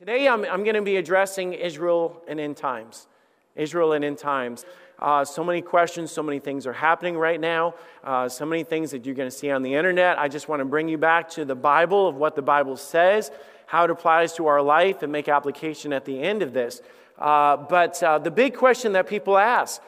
Today, I'm, I'm going to be addressing Israel and end times. Israel and end times. Uh, so many questions, so many things are happening right now, uh, so many things that you're going to see on the internet. I just want to bring you back to the Bible of what the Bible says, how it applies to our life, and make application at the end of this. Uh, but uh, the big question that people ask,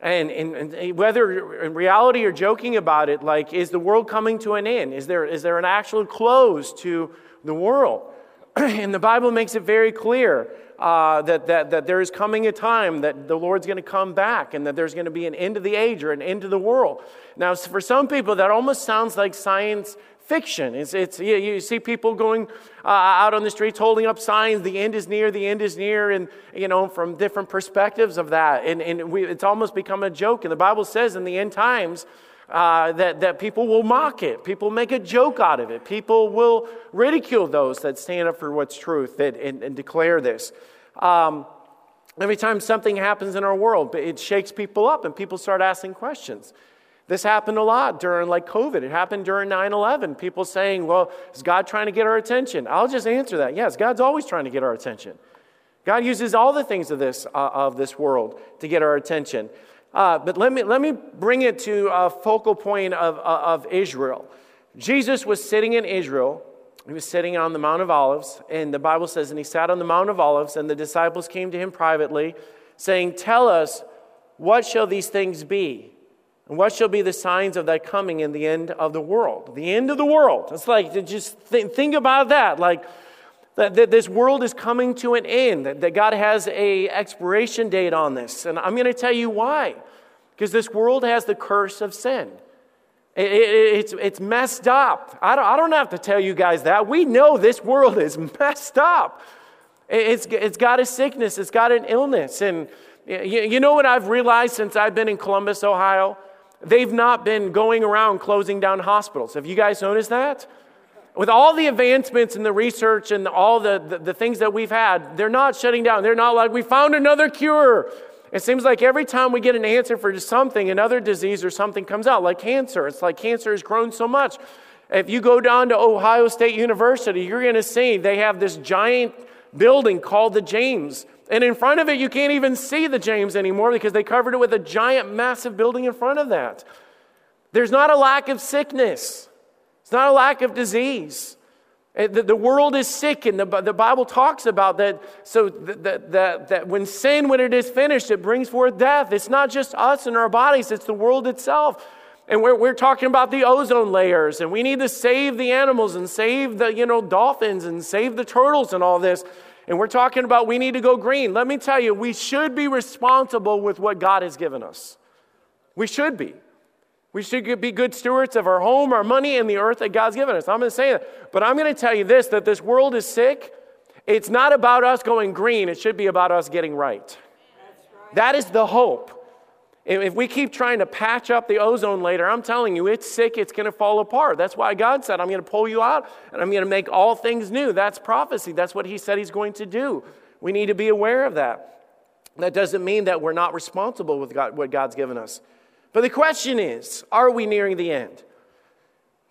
and, and, and, whether in reality you're joking about it, like, is the world coming to an end? Is there, is there an actual close to the world? and the Bible makes it very clear uh, that, that, that there is coming a time that the Lord's going to come back and that there's going to be an end of the age or an end to the world. Now, for some people, that almost sounds like science fiction. It's, it's, you, you see people going uh, out on the streets holding up signs, the end is near, the end is near, and, you know, from different perspectives of that. And, and we, it's almost become a joke. And the Bible says in the end times, uh, that, that people will mock it. People make a joke out of it. People will ridicule those that stand up for what's truth and, and, declare this. Um, every time something happens in our world, it shakes people up and people start asking questions. This happened a lot during like COVID. It happened during 9 11. People saying, well, is God trying to get our attention? I'll just answer that. Yes, God's always trying to get our attention. God uses all the things of this, uh, of this world to get our attention. Uh, but let me, let me bring it to a focal point of, of Israel. Jesus was sitting in Israel. He was sitting on the Mount of Olives, and the Bible says, and he sat on the Mount of Olives, and the disciples came to him privately, saying, Tell us, what shall these things be? And what shall be the signs of thy coming in the end of the world? The end of the world. It's like, just think about that. Like, that, that this world is coming to an end, that, that God has a expiration date on this. And I'm going to tell you why. Because this world has the curse of sin. It, it, it's, it's messed up. I don't, I don't have to tell you guys that. We know this world is messed up. It, it's, it's got a sickness, it's got an illness. And you, you know what I've realized since I've been in Columbus, Ohio? They've not been going around closing down hospitals. Have you guys noticed that? With all the advancements and the research and all the, the, the, things that we've had, they're not shutting down. They're not like, we found another cure. It seems like every time we get an answer for something, another disease or something comes out, like cancer. It's like cancer has grown so much. If you go down to Ohio State University, you're going to see they have this giant building called the James. And in front of it, you can't even see the James anymore because they covered it with a giant, massive building in front of that. There's not a lack of sickness. It's not a lack of disease. The, the world is sick, and the, the Bible talks about that. So that, that, that when sin, when it is finished, it brings forth death. It's not just us and our bodies, it's the world itself. And we're, we're talking about the ozone layers, and we need to save the animals and save the you know, dolphins and save the turtles and all this. And we're talking about we need to go green. Let me tell you, we should be responsible with what God has given us. We should be. We should be good stewards of our home, our money, and the earth that God's given us. I'm going to say that. But I'm going to tell you this that this world is sick. It's not about us going green, it should be about us getting right. That is the hope. If we keep trying to patch up the ozone layer, I'm telling you, it's sick, it's going to fall apart. That's why God said, I'm going to pull you out and I'm going to make all things new. That's prophecy. That's what He said He's going to do. We need to be aware of that. That doesn't mean that we're not responsible with God, what God's given us. But the question is are we nearing the end?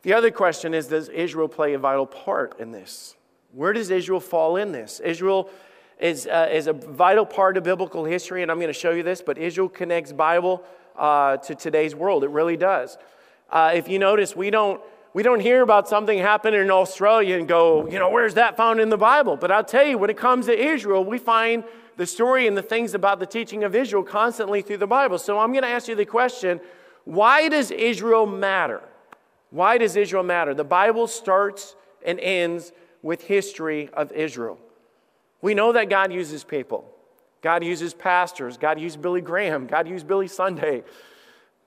The other question is Does Israel play a vital part in this? Where does Israel fall in this? Israel is, uh, is a vital part of biblical history, and I'm going to show you this, but Israel connects Bible uh, to today's world. It really does. Uh, if you notice, we don't, we don't hear about something happening in Australia and go, you know, where's that found in the Bible? But I'll tell you, when it comes to Israel, we find the story and the things about the teaching of Israel constantly through the Bible. So I'm going to ask you the question why does Israel matter? Why does Israel matter? The Bible starts and ends with history of Israel. We know that God uses people. God uses pastors. God used Billy Graham. God used Billy Sunday.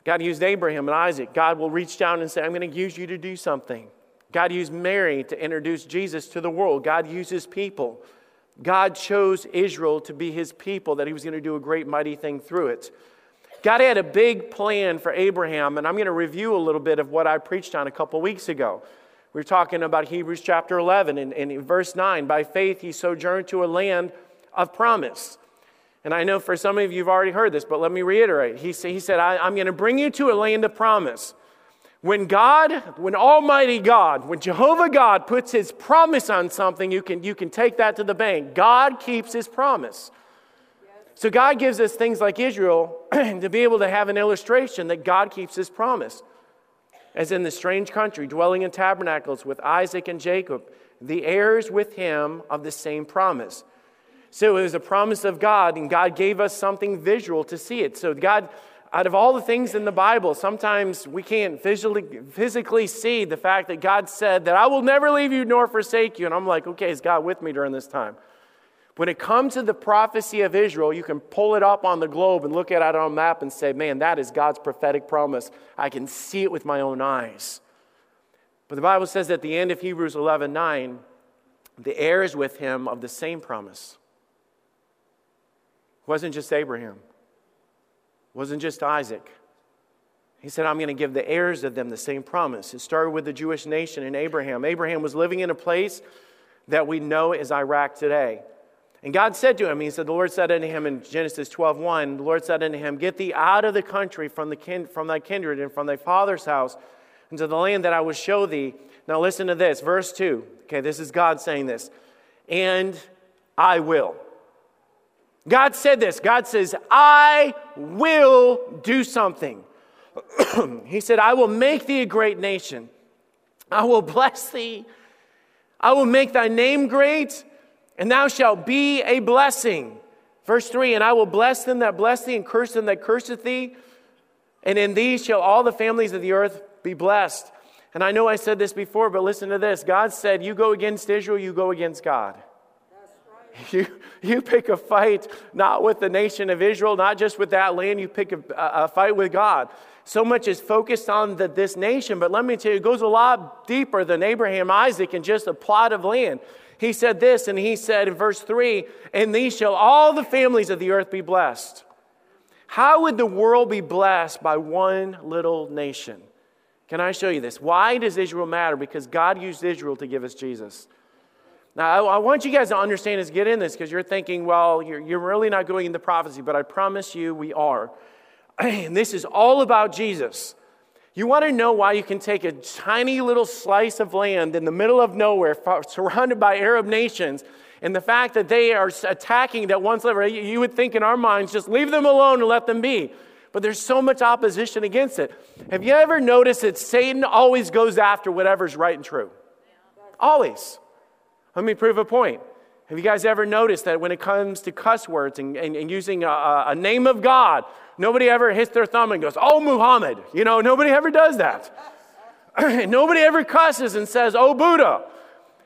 God used Abraham and Isaac. God will reach down and say, I'm going to use you to do something. God used Mary to introduce Jesus to the world. God uses people. God chose Israel to be his people, that he was going to do a great, mighty thing through it. God had a big plan for Abraham, and I'm going to review a little bit of what I preached on a couple weeks ago. We were talking about Hebrews chapter 11 and, and verse 9. By faith, he sojourned to a land of promise. And I know for some of you, you've already heard this, but let me reiterate. He, he said, I, I'm going to bring you to a land of promise When God, when Almighty God, when Jehovah God puts his promise on something, you can, you can take that to the bank. God keeps his promise. So God gives us things like Israel to be able to have an illustration that God keeps his promise. As in the strange country, dwelling in tabernacles with Isaac and Jacob, the heirs with him of the same promise. So it was a promise of God, and God gave us something visual to see it. So God out of all the things in the Bible, sometimes we can't visually, physically see the fact that God said that I will never leave you nor forsake you. And I'm like, okay, is God with me during this time? When it comes to the prophecy of Israel, you can pull it up on the globe and look at it on a map and say, man, that is God's prophetic promise. I can see it with my own eyes. But the Bible says at the end of Hebrews 11 9, the heirs with him of the same promise. It wasn't just Abraham it wasn't just Isaac. He said, I'm going to give the heirs of them the same promise. It started with the Jewish nation and Abraham. Abraham was living in a place that we know is Iraq today. And God said to him, He said, The Lord said unto him in Genesis 12 1, the Lord said unto him, Get thee out of the country from, the kin- from thy kindred and from thy father's house into the land that I will show thee. Now listen to this, verse 2. Okay, this is God saying this. And I will. God said this God says, I will do something. he said, I will make thee a great nation. I will bless thee. I will make thy name great, and thou shalt be a blessing. Verse 3 And I will bless them that bless thee, and curse them that curseth thee. And in thee shall all the families of the earth be blessed. And I know I said this before, but listen to this God said, You go against Israel, you go against God. You, you pick a fight not with the nation of Israel, not just with that land, you pick a, a fight with God. So much is focused on the, this nation, but let me tell you, it goes a lot deeper than Abraham, Isaac, and just a plot of land. He said this, and he said in verse 3 And these shall all the families of the earth be blessed. How would the world be blessed by one little nation? Can I show you this? Why does Israel matter? Because God used Israel to give us Jesus. Now, I, I, want you guys to understand this, get in this, because you're thinking, well, you're, you're really not going into prophecy, but I promise you we are. And this is all about Jesus. You want to know why you can take a tiny little slice of land in the middle of nowhere, surrounded by Arab nations, and the fact that they are attacking that sliver, you would think in our minds, just leave them alone and let them be. But there's so much opposition against it. Have you ever noticed that Satan always goes after whatever's right and true? Always. Let me prove a point. Have you guys ever noticed that when it comes to cuss words and, and, and using a, a, name of God, nobody ever hits their thumb and goes, Oh, Muhammad? You know, nobody ever does that. nobody ever cusses and says, Oh, Buddha.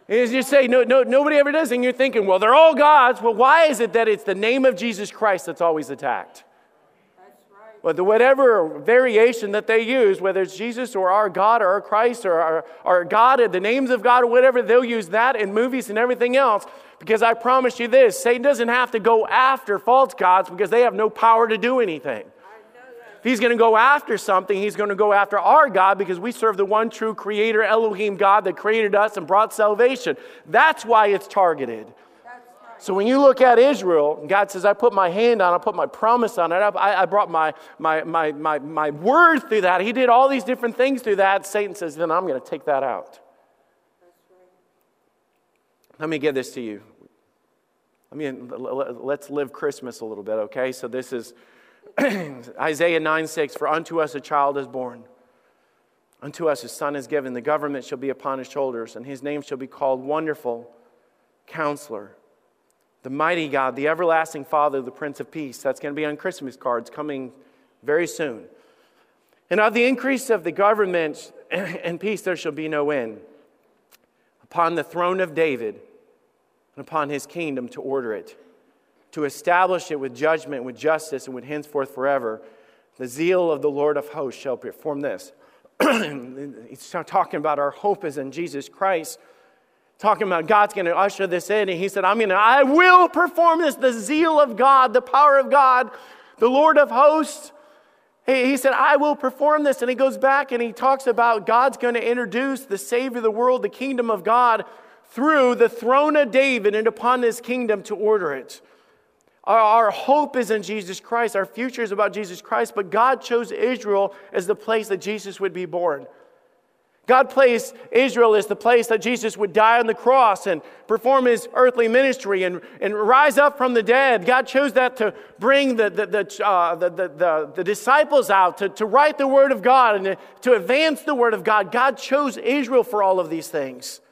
As you say, no, no, nobody ever does. And you're thinking, Well, they're all gods. Well, why is it that it's the name of Jesus Christ that's always attacked? But the, whatever variation that they use, whether it's Jesus or our God or our Christ or our, our God, the names of God or whatever, they'll use that in movies and everything else. Because I promise you this Satan doesn't have to go after false gods because they have no power to do anything. If he's going to go after something, he's going to go after our God because we serve the one true creator, Elohim God, that created us and brought salvation. That's why it's targeted. So when you look at Israel, God says, I put my hand on it, I put my promise on it, I, I brought my, my, my, my, my word through that. He did all these different things through that. Satan says, then I'm going to take that out. Let me give this to you. I mean, let's live Christmas a little bit, okay? So this is Isaiah 9 6 For unto us a child is born, unto us a son is given, the government shall be upon his shoulders, and his name shall be called Wonderful Counselor the mighty God, the everlasting Father, the Prince of Peace. That's going to be on Christmas cards coming very soon. And of the increase of the government and peace there shall be no end. Upon the throne of David and upon his kingdom to order it, to establish it with judgment, with justice, and with henceforth forever. The zeal of the Lord of hosts shall perform this. He's talking about our hope is in Jesus Christ talking about God's going to usher this in. And he said, I'm going to, I will perform this. The zeal of God, the power of God, the Lord of hosts. He, said, I will perform this. And he goes back and he talks about God's going to introduce the Savior of the world, the kingdom of God, through the throne of David and upon his kingdom to order it. Our, our hope is in Jesus Christ. Our future is about Jesus Christ. But God chose Israel as the place that Jesus would be born. God placed Israel as the place that Jesus would die on the cross and perform his earthly ministry and, and rise up from the dead. God chose that to bring the, the, the, uh, the, the, the, disciples out, to, to write the Word of God and to, to advance the Word of God. God chose Israel for all of these things.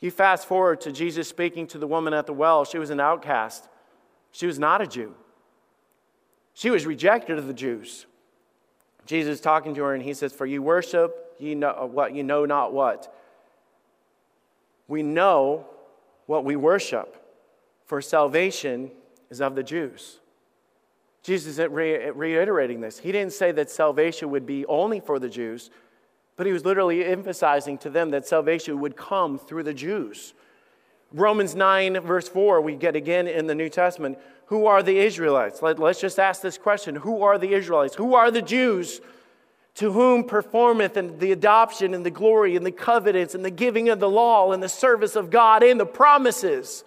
You fast forward to Jesus speaking to the woman at the well. She was an outcast, she was not a Jew, she was rejected of the Jews. Jesus talking to her, and he says, For you worship you know uh, what you know not what. We know what we worship, for salvation is of the Jews. Jesus is reiterating this. He didn't say that salvation would be only for the Jews, but he was literally emphasizing to them that salvation would come through the Jews. Romans 9, verse 4, we get again in the New Testament. Who are the Israelites? Let, us just ask this question Who are the Israelites? Who are the Jews? To whom performeth and the adoption and the glory and the covenants and the giving of the law and the service of God and the promises.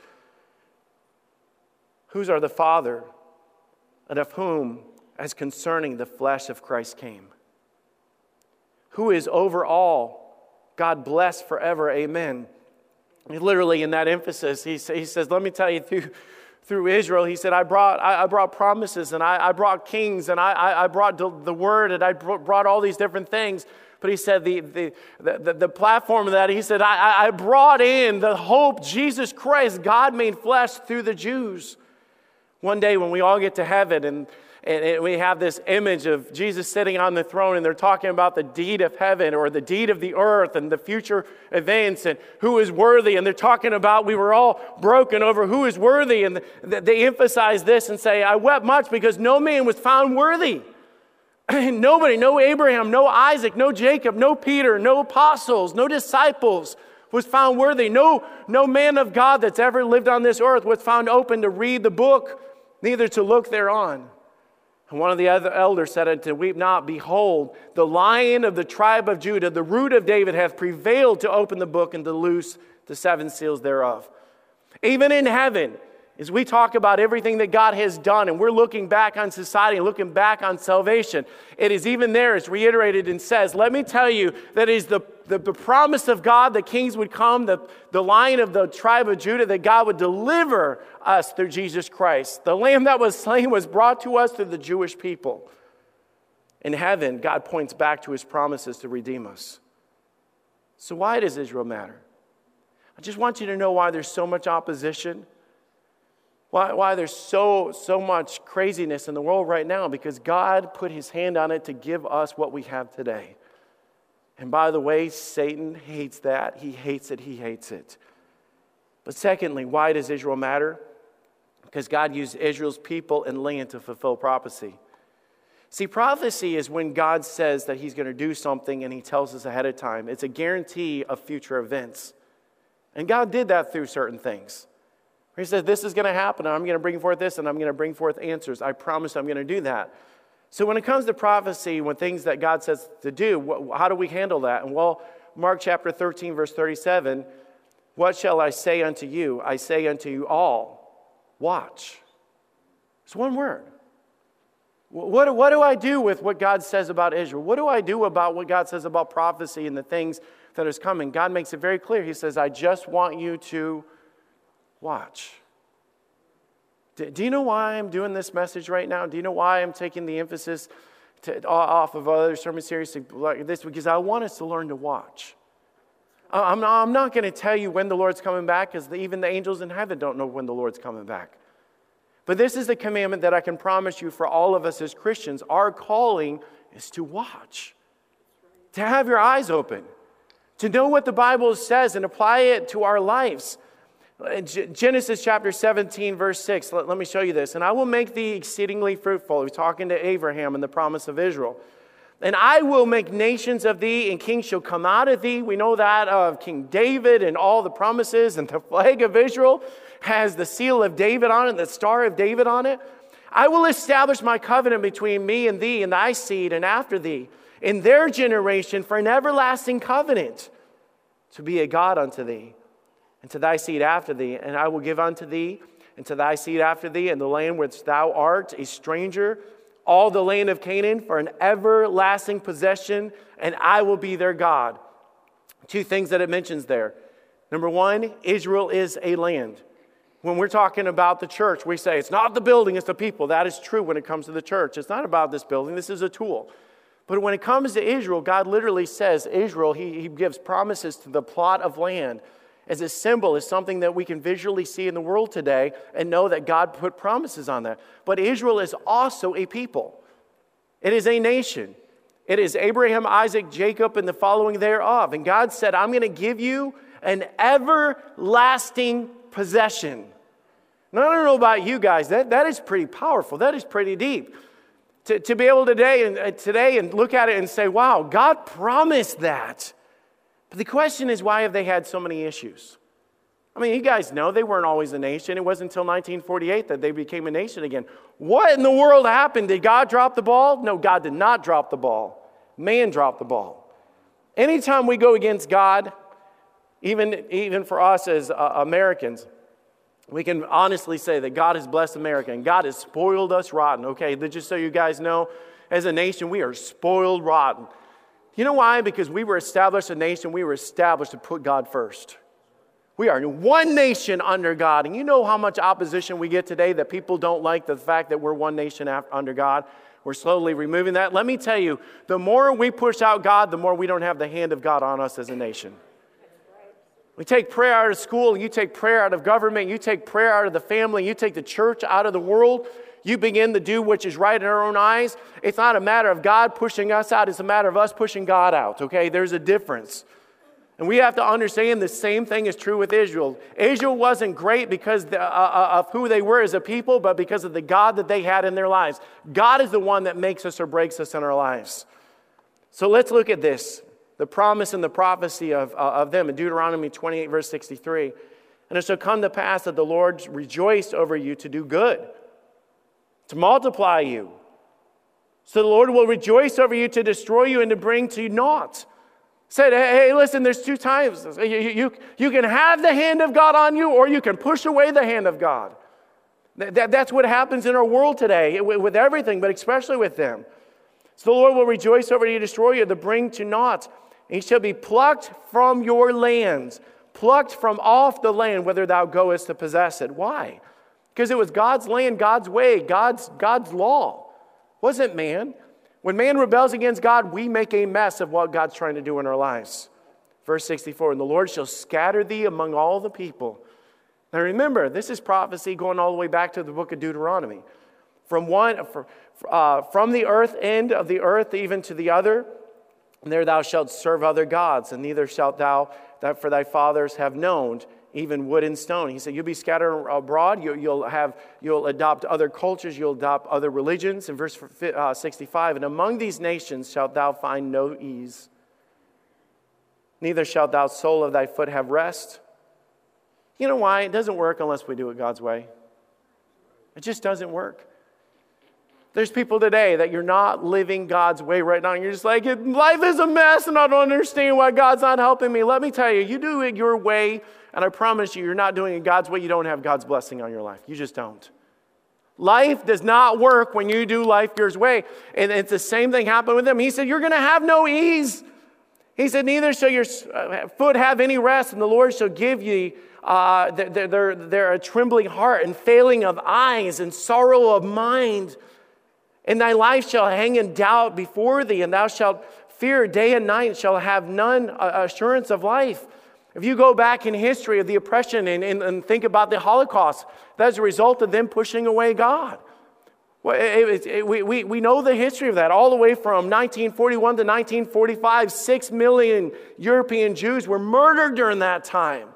Whose are the Father, and of whom, as concerning the flesh of Christ came? Who is over all, God bless forever, amen. Literally, in that emphasis, he, he says, Let me tell you, through through Israel. He said, I brought, I, I brought promises and I, I, brought kings and I, I, brought the, the word and I brought all these different things. But he said, the, the, the, the platform of that, he said, I, I brought in the hope, Jesus Christ, God made flesh through the Jews. One day when we all get to heaven and and, we have this image of Jesus sitting on the throne, and they're talking about the deed of heaven or the deed of the earth and the future events and who is worthy. And they're talking about we were all broken over who is worthy. And they emphasize this and say, I wept much because no man was found worthy. Nobody, no Abraham, no Isaac, no Jacob, no Peter, no apostles, no disciples was found worthy. No, no man of God that's ever lived on this earth was found open to read the book, neither to look thereon. And one of the other elders said unto Weep not, behold, the lion of the tribe of Judah, the root of David, hath prevailed to open the book and to loose the seven seals thereof. Even in heaven, as we talk about everything that God has done and we're looking back on society and looking back on salvation, it is even there, it's reiterated and says, Let me tell you that is the, the, the promise of God, the kings would come, the, the lion of the tribe of Judah, that God would deliver us through Jesus Christ. The lamb that was slain was brought to us through the Jewish people. In heaven, God points back to his promises to redeem us. So, why does Israel matter? I just want you to know why there's so much opposition why, why there's so, so much craziness in the world right now? Because God put his hand on it to give us what we have today. And by the way, Satan hates that. He hates it. He hates it. But secondly, why does Israel matter? Because God used Israel's people and land to fulfill prophecy. See, prophecy is when God says that He's going to do something and He tells us ahead of time. It's a guarantee of future events. And God did that through certain things. He says, This is going to happen, I'm going to bring forth this, and I'm going to bring forth answers. I promise I'm going to do that. So, when it comes to prophecy, when things that God says to do, how do we handle that? And well, Mark chapter 13, verse 37 What shall I say unto you? I say unto you all, watch. It's one word. What, what do I do with what God says about Israel? What do I do about what God says about prophecy and the things that is coming? God makes it very clear. He says, I just want you to Watch. Do you know why I'm doing this message right now? Do you know why I'm taking the emphasis to, off of other sermon series like this? Because I want us to learn to watch. I'm not, I'm not going to tell you when the Lord's coming back because even the angels in heaven don't know when the Lord's coming back. But this is the commandment that I can promise you for all of us as Christians. Our calling is to watch, to have your eyes open, to know what the Bible says and apply it to our lives. Uh, Genesis chapter 17, verse 6. Let, let, me show you this. And I will make thee exceedingly fruitful. He's talking to Abraham and the promise of Israel. And I will make nations of thee, and kings shall come out of thee. We know that of King David and all the promises, and the flag of Israel has the seal of David on it, the star of David on it. I will establish my covenant between me and thee, and thy seed, and after thee, in their generation, for an everlasting covenant, to be a God unto thee and to thy seed after thee, and I will give unto thee and to thy seed after thee in the land which thou art a stranger, all the land of Canaan for an everlasting possession, and I will be their God. Two things that it mentions there. Number one, Israel is a land. When we're talking about the church, we say it's not the building, it's the people. That is true when it comes to the church. It's not about this building, this is a tool. But when it comes to Israel, God literally says, Israel, he, he gives promises to the plot of land as a symbol, as something that we can visually see in the world today and know that God put promises on that. But Israel is also a people, it is a nation. It is Abraham, Isaac, Jacob, and the following thereof. And God said, I'm going to give you an everlasting possession. Now, I don't know about you guys, that, that is pretty powerful. That is pretty deep. To, to be able today and, uh, today and look at it and say, wow, God promised that. But the question is, why have they had so many issues? I mean, you guys know they weren't always a nation. It wasn't until 1948 that they became a nation again. What in the world happened? Did God drop the ball? No, God did not drop the ball. Man dropped the ball. Anytime we go against God, even, even for us as uh, Americans, we can honestly say that God has blessed America and God has spoiled us rotten. Okay, just so you guys know, as a nation, we are spoiled rotten. You know why? Because we were established a nation, we were established to put God first. We are one nation under God. And you know how much opposition we get today that people don't like the fact that we're one nation under God? We're slowly removing that. Let me tell you, the more we push out God, the more we don't have the hand of God on us as a nation. We take prayer out of school, you take prayer out of government, you take prayer out of the family, you take the church out of the world. You begin to do which is right in our own eyes. It's not a matter of God pushing us out, it's a matter of us pushing God out, okay? There's a difference. And we have to understand the same thing is true with Israel. Israel wasn't great because uh, uh, of who they were as a people, but because of the God that they had in their lives. God is the one that makes us or breaks us in our lives. So let's look at this the promise and the prophecy of, uh, of them in Deuteronomy 28, verse 63. And it shall come to pass that the Lord rejoice over you to do good, to multiply you. So the Lord will rejoice over you to destroy you and to bring to naught. Said, hey, listen, there's two times. You, you, you can have the hand of God on you, or you can push away the hand of God. That, that's what happens in our world today with everything, but especially with them. So the Lord will rejoice over you, destroy you, to bring to naught And he shall be plucked from your lands, plucked from off the land, whether thou goest to possess it. Why? Because it was God's land, God's way, God's, God's law. Wasn't man. When man rebels against God, we make a mess of what God's trying to do in our lives. Verse 64 And the Lord shall scatter thee among all the people. Now remember, this is prophecy going all the way back to the book of Deuteronomy. From one, uh, from the earth end of the earth even to the other, and there thou shalt serve other gods, and neither shalt thou that for thy fathers have known, even wood and stone. He said, You'll be scattered abroad, you, will have, you'll adopt other cultures, you'll adopt other religions. In verse uh, 65, and among these nations shalt thou find no ease, neither shalt thou soul of thy foot have rest. You know why? It doesn't work unless we do it God's way. It just doesn't work. There's people today that you're not living God's way right now. You're just like, life is a mess and I don't understand why God's not helping me. Let me tell you, you do it your way, and I promise you, you're not doing it God's way. You don't have God's blessing on your life. You just don't. Life does not work when you do life your way. And it's the same thing happened with him. He said, You're going to have no ease. He said, Neither shall your uh, foot have any rest, and the Lord shall give you uh, they're a trembling heart and failing of eyes and sorrow of mind. And thy life shall hang in doubt before thee, and thou shalt fear day and night, shall have none uh, assurance of life. If you go back in history of the oppression and, and, and think about the Holocaust, that's a result of them pushing away God. Well, it, it, we, we, we know the history of that all the way from 1941 to 1945. Six million European Jews were murdered during that time.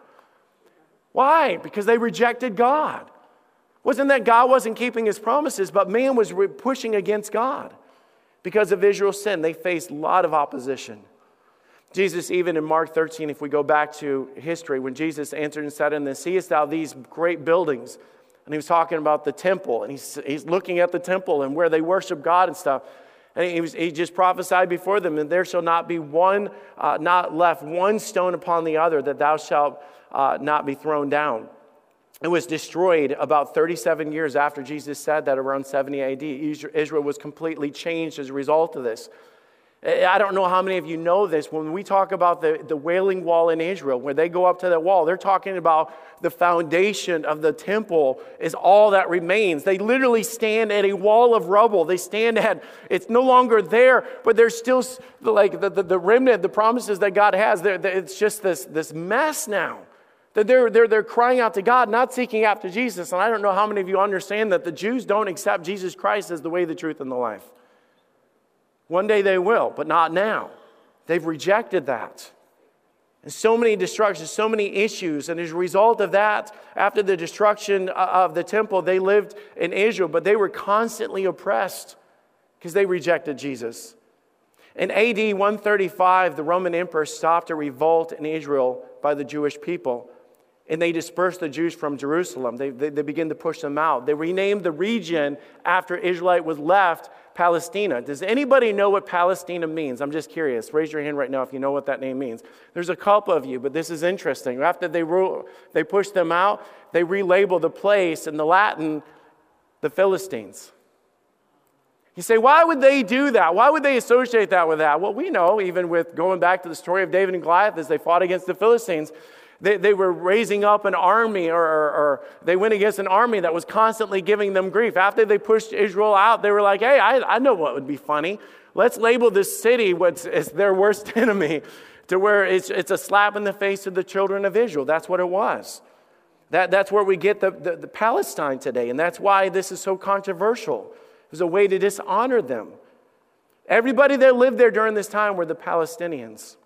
Why? Because they rejected God. Wasn't that God wasn't keeping his promises, but man was pushing against God. Because of Israel's sin, they faced a lot of opposition. Jesus, even in Mark 13, if we go back to history, when Jesus answered and said, And then seest thou these great buildings? And he was talking about the temple, and he's, he's looking at the temple and where they worship God and stuff. And he, was, he just prophesied before them, and there shall not be one, uh, not left one stone upon the other, that thou shalt uh, not be thrown down. It was destroyed about 37 years after Jesus said that, around 70 AD. Israel was completely changed as a result of this. Eh, I don't know how many of you know this. When we talk about the, the Wailing Wall in Israel, where they go up to that wall, they're talking about the foundation of the temple is all that remains. They literally stand at a wall of rubble. They stand at, it's no longer there, but there's still like the, the, the remnant, the promises that God has. They're, it's just this, this mess now. That they're, they're, they're crying out to God, not seeking after Jesus. And I don't know how many of you understand that the Jews don't accept Jesus Christ as the way, the truth, and the life. One day they will, but not now. They've rejected that. And so many destructions, so many issues. And as a result of that, after the destruction uh, of the temple, they lived in Israel, but they were constantly oppressed because they rejected Jesus. In AD 135, the Roman emperor stopped a revolt in Israel by the Jewish people. And they dispersed the Jews from Jerusalem. They, they, they began to push them out. They renamed the region after Israelite was left Palestina. Does anybody know what Palestina means? I'm just curious. Raise your hand right now if you know what that name means. There's a couple of you, but this is interesting. After they, they pushed them out, they relabeled the place in the Latin the Philistines. You say, why would they do that? Why would they associate that with that? Well, we know, even with going back to the story of David and Goliath as they fought against the Philistines, they, they were raising up an army, or, or, or, they went against an army that was constantly giving them grief. After they pushed Israel out, they were like, hey, I, I know what would be funny. Let's label this city what's as their worst enemy, to where it's, it's a slap in the face of the children of Israel. That's what it was. That, that's where we get the, the, the Palestine today, and that's why this is so controversial. It was a way to dishonor them. Everybody that lived there during this time were the Palestinians.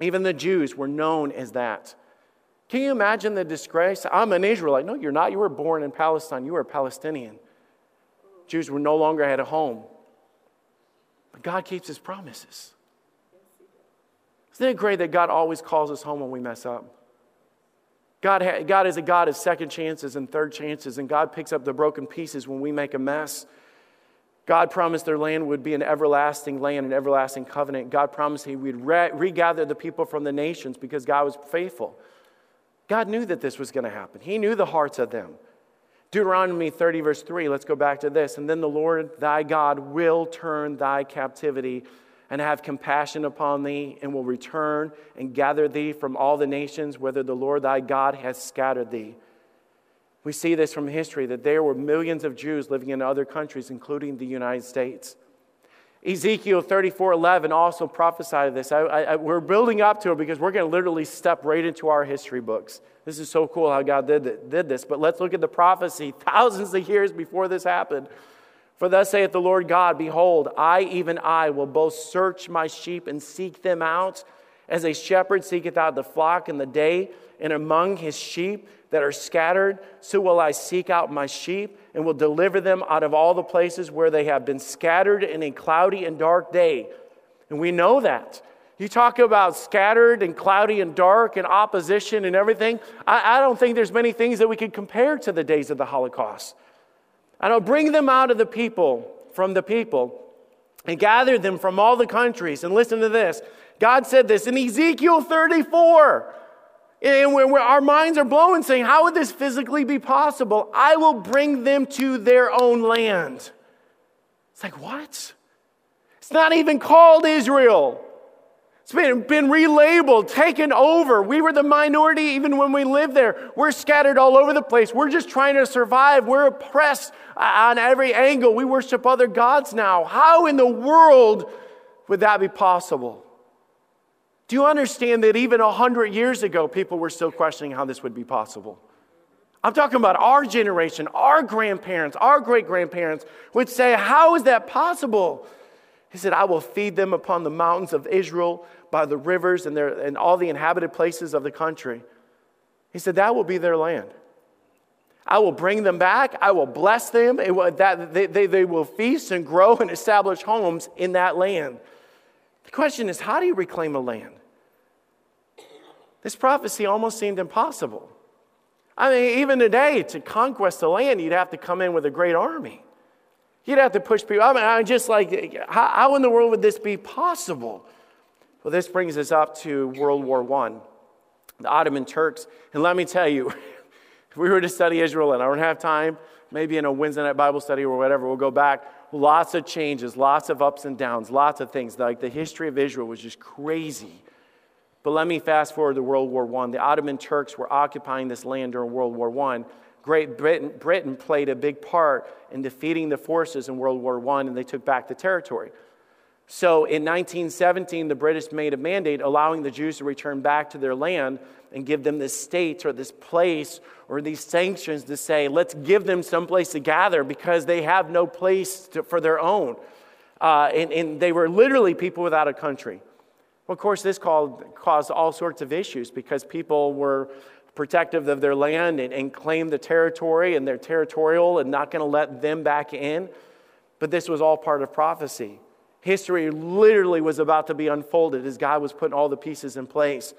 Even the Jews were known as that. Can you imagine the disgrace? I'm an Israelite. No, you're not. You were born in Palestine. You were a Palestinian. Jews were no longer had a home. But God keeps his promises. Isn't it great that God always calls us home when we mess up? God, ha- God is a God of second chances and third chances, and God picks up the broken pieces when we make a mess. God promised their land would be an everlasting land, an everlasting covenant. God promised He would re- regather the people from the nations because God was faithful. God knew that this was going to happen, He knew the hearts of them. Deuteronomy 30, verse 3, let's go back to this. And then the Lord thy God will turn thy captivity and have compassion upon thee, and will return and gather thee from all the nations, whither the Lord thy God has scattered thee. We see this from history that there were millions of Jews living in other countries, including the United States. Ezekiel 34 11 also prophesied this. I, I, we're building up to it because we're going to literally step right into our history books. This is so cool how God did, did this. But let's look at the prophecy thousands of years before this happened. For thus saith the Lord God Behold, I, even I, will both search my sheep and seek them out, as a shepherd seeketh out the flock in the day, and among his sheep that are scattered, so will I seek out my sheep and will deliver them out of all the places where they have been scattered in a cloudy and dark day. And we know that. You talk about scattered and cloudy and dark and opposition and everything. I, I don't think there's many things that we could compare to the days of the Holocaust. I don't bring them out of the people, from the people, and gather them from all the countries. And listen to this God said this in Ezekiel 34. And where, our minds are blowing, saying, How would this physically be possible? I will bring them to their own land. It's like, what? It's not even called Israel. It's been, been relabeled, taken over. We were the minority even when we lived there. We're scattered all over the place. We're just trying to survive. We're oppressed on every angle. We worship other gods now. How in the world would that be possible? Do you understand that even 100 years ago, people were still questioning how this would be possible? I'm talking about our generation, our grandparents, our great grandparents would say, How is that possible? He said, I will feed them upon the mountains of Israel, by the rivers, and, their, and all the inhabited places of the country. He said, That will be their land. I will bring them back. I will bless them. Will, that, they, they, they will feast and grow and establish homes in that land. The question is how do you reclaim a land? This prophecy almost seemed impossible. I mean, even today, to conquest the land, you'd have to come in with a great army. You'd have to push people. I mean, I'm just like, how, how in the world would this be possible? Well, this brings us up to World War I, the Ottoman Turks. And let me tell you, If we were to study Israel, and I don't have time, maybe in a Wednesday night Bible study or whatever, we'll go back. Lots of changes, lots of ups and downs, lots of things. Like the history of Israel was just crazy. But let me fast forward to World War I. The Ottoman Turks were occupying this land during World War I. Great Britain, Britain played a big part in defeating the forces in World War I, and they took back the territory. So in 1917, the British made a mandate allowing the Jews to return back to their land and give them this state or this place or these sanctions to say, let's give them some place to gather because they have no place to, for their own. Uh, and, and they were literally people without a country. Well, of course, this called, caused all sorts of issues because people were protective of their land and, and claimed the territory and they're territorial and not going to let them back in. But this was all part of prophecy. History literally was about to be unfolded as God was putting all the pieces in place.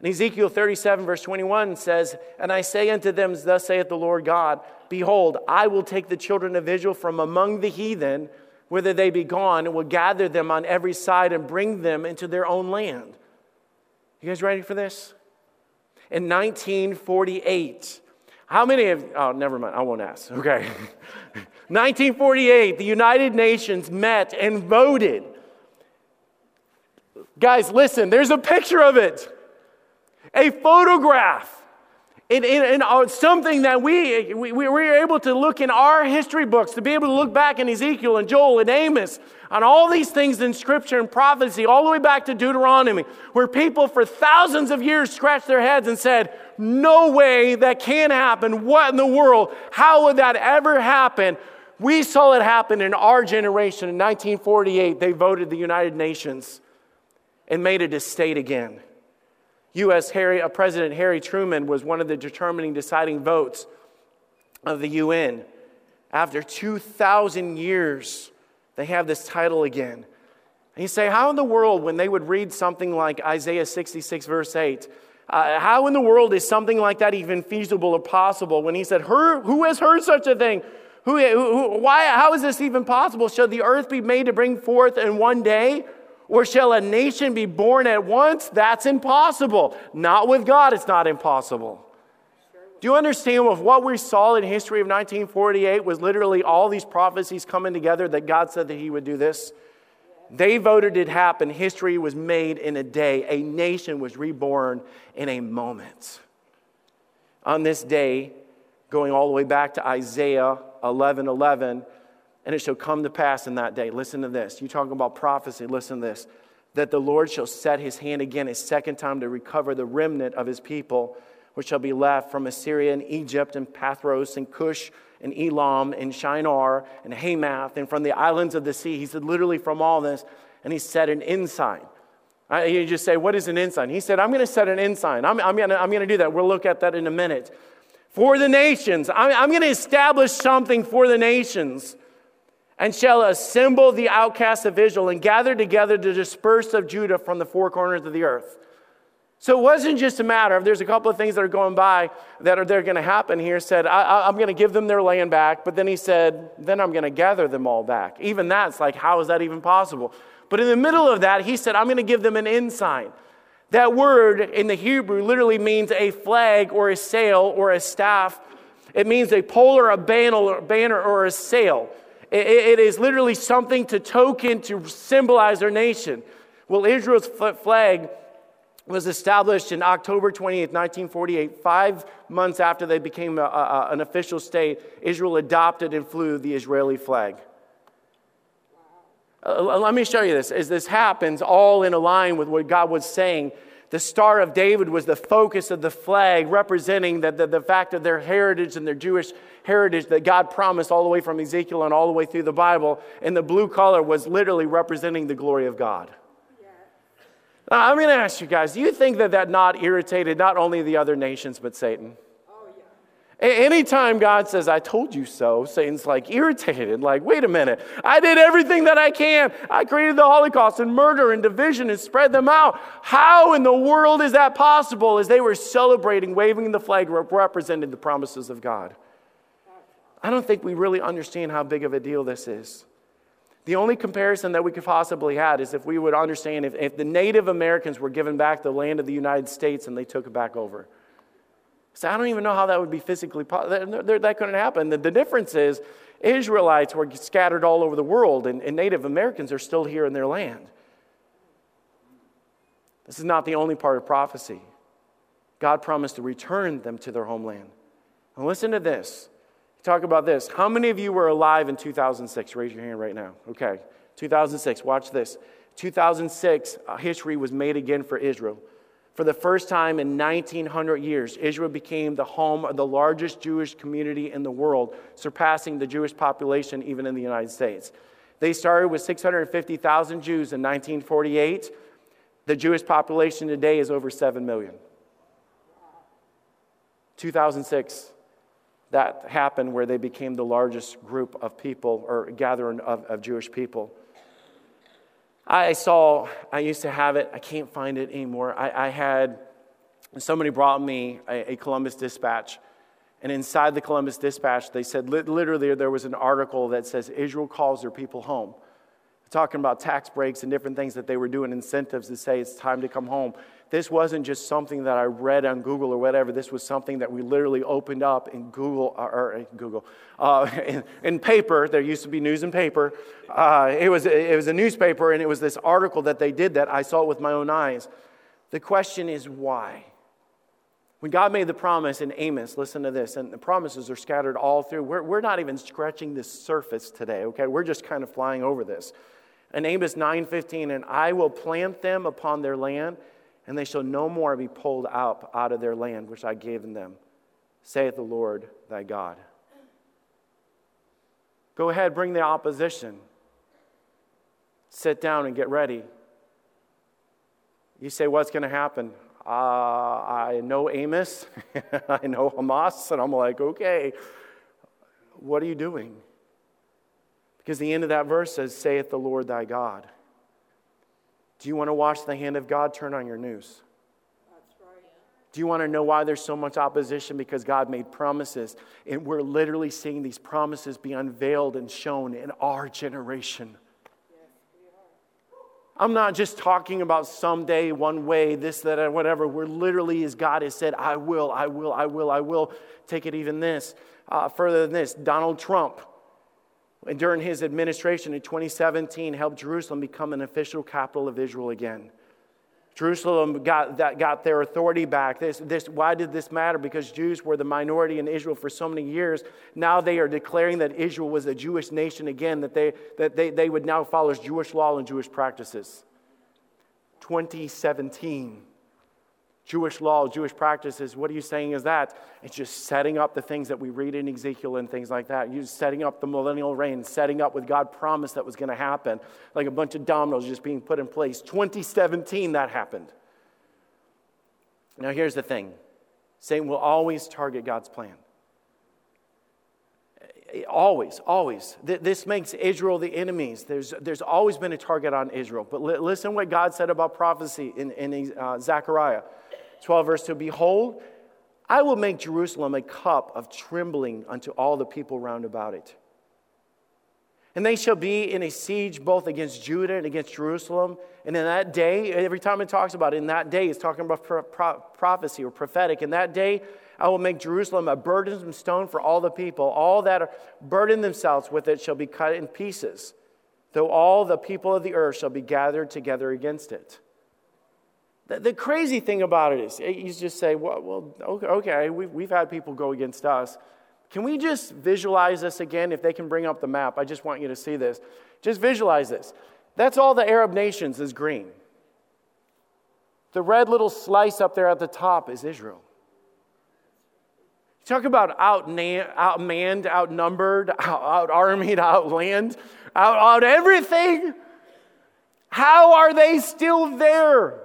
And Ezekiel 37, verse 21 says, And I say unto them, Thus saith the Lord God, Behold, I will take the children of Israel from among the heathen, whither they be gone, and will gather them on every side and bring them into their own land. You guys ready for this? In 1948, how many of, oh, never mind, I won't ask. Okay. 1948, the United Nations met and voted. Guys, listen, there's a picture of it a photograph. In, in, in something that we, we, we were able to look in our history books, to be able to look back in Ezekiel and Joel and Amos on all these things in Scripture and prophecy, all the way back to Deuteronomy, where people for thousands of years scratched their heads and said, No way, that can happen. What in the world? How would that ever happen? We saw it happen in our generation in 1948. They voted the United Nations and made it a state again. U.S. Harry, uh, President Harry Truman was one of the determining deciding votes of the UN. After 2,000 years, they have this title again. And you say, how in the world, when they would read something like Isaiah 66, verse 8, uh, how in the world is something like that even feasible or possible? When he said, Who has heard such a thing? Who, who, why, how is this even possible? Shall the earth be made to bring forth in one day? Or shall a nation be born at once? That's impossible. Not with God, it's not impossible. Do you understand with what we saw in history of 1948 was literally all these prophecies coming together that God said that He would do this? They voted it happen. History was made in a day. A nation was reborn in a moment. On this day, going all the way back to Isaiah 11 11, and it shall come to pass in that day. Listen to this. You talking about prophecy, listen to this. That the Lord shall set his hand again a second time to recover the remnant of his people, which shall be left from Assyria and Egypt and Pathros and Cush and Elam and Shinar and Hamath and from the islands of the sea. He said, literally from all this. And he set an ensign. You just say, What is an ensign? He said, I'm going to set an ensign. I'm, I'm going to do that. We'll look at that in a minute. For the nations, I'm, I'm going to establish something for the nations and shall assemble the outcasts of Israel and gather together the dispersed of Judah from the four corners of the earth. So it wasn't just a matter of there's a couple of things that are going by that are they're going to happen here. Said I, am going to give them their land back, but then he said, then I'm going to gather them all back. Even that's like, how is that even possible? But in the middle of that, he said, I'm going to give them an ensign. That word in the Hebrew literally means a flag or a sail or a staff. It means a pole or a banner or a sail. It is literally something to token, to symbolize their nation. Well, Israel's flag was established in October 28, 1948, five months after they became a, a, an official state. Israel adopted and flew the Israeli flag. Uh, let me show you this. As this happens, all in a line with what God was saying, the Star of David was the focus of the flag, representing the, the, the fact of their heritage and their Jewish heritage that God promised all the way from Ezekiel and all the way through the Bible. And the blue color was literally representing the glory of God. Now, I'm going to ask you guys do you think that that not irritated not only the other nations, but Satan? Anytime God says, I told you so, Satan's like irritated, like, wait a minute, I did everything that I can. I created the Holocaust and murder and division and spread them out. How in the world is that possible? As they were celebrating, waving the flag, representing the promises of God. I don't think we really understand how big of a deal this is. The only comparison that we could possibly have is if we would understand if, if the Native Americans were given back the land of the United States and they took it back over. So I don't even know how that would be physically possible. That couldn't happen. The, difference is Israelites were scattered all over the world, and, and Native Americans are still here in their land. This is not the only part of prophecy. God promised to return them to their homeland. And listen to this. Talk about this. How many of you were alive in 2006? Raise your hand right now. Okay. 2006. Watch this. 2006, uh, history was made again for Israel. For the first time in 1900 years, Israel became the home of the largest Jewish community in the world, surpassing the Jewish population even in the United States. They started with 650,000 Jews in 1948. The Jewish population today is over 7 million. 2006, that happened where they became the largest group of people or gathering of, of Jewish people. I saw, I used to have it, I can't find it anymore. I, I had, somebody brought me a, a, Columbus Dispatch. And inside the Columbus Dispatch, they said literally there was an article that says Israel calls their people home. Talking about tax breaks and different things that they were doing, incentives to say it's time to come home. This wasn't just something that I read on Google or whatever. This was something that we literally opened up in Google, uh, or, or Google, uh, in, in, paper. There used to be news in paper. Uh, it, was, it was a newspaper, and it was this article that they did that I saw it with my own eyes. The question is why? When God made the promise in Amos, listen to this, and the promises are scattered all through. We're, we're not even scratching the surface today, okay? We're just kind of flying over this. In Amos 9:15, and I will plant them upon their land and they shall no more be pulled out out of their land which I gave them, saith the Lord thy God. Go ahead, bring the opposition. Sit down and get ready. You say, What's going to happen? Uh, I know Amos, I know Hamas, and I'm like, Okay, what are you doing? Because the end of that verse says, Saith the Lord thy God. Do you want to watch the hand of God? Turn on your news. Do you want to know why there's so much opposition? Because God made promises, and we're literally seeing these promises be unveiled and shown in our generation. I'm not just talking about someday, one way, this, that, and whatever. We're literally, as God has said, I will, I will, I will, I will. Take it even this. Uh, further than this, Donald Trump and during his administration in 2017 helped Jerusalem become an official capital of Israel again. Jerusalem got, that, got their authority back. This, this, why did this matter? Because Jews were the minority in Israel for so many years. Now they are declaring that Israel was a Jewish nation again, that they, that they, they would now follow Jewish law and Jewish practices. 2017. Jewish law, Jewish practices, what are you saying is that? It's just setting up the things that we read in Ezekiel and things like that. You're setting up the millennial reign, setting up what God promised that was going to happen, like a bunch of dominoes just being put in place. 2017, that happened. Now, here's the thing Satan will always target God's plan. Always, always. This makes Israel the enemies. There's, there's always been a target on Israel. But listen what God said about prophecy in, in uh, Zechariah. 12, verse 2 Behold, I will make Jerusalem a cup of trembling unto all the people round about it. And they shall be in a siege both against Judah and against Jerusalem. And in that day, every time it talks about it, in that day, it's talking about pro- pro- prophecy or prophetic. In that day, I will make Jerusalem a burdensome stone for all the people. All that burden themselves with it shall be cut in pieces, though all the people of the earth shall be gathered together against it. The, the crazy thing about it is, you just say, well, well okay, okay we've, we've had people go against us. Can we just visualize this again? If they can bring up the map, I just want you to see this. Just visualize this. That's all the Arab nations is green. The red little slice up there at the top is Israel. You talk about outmanned, outnumbered, out armied, outland, out, out everything. How are they still there?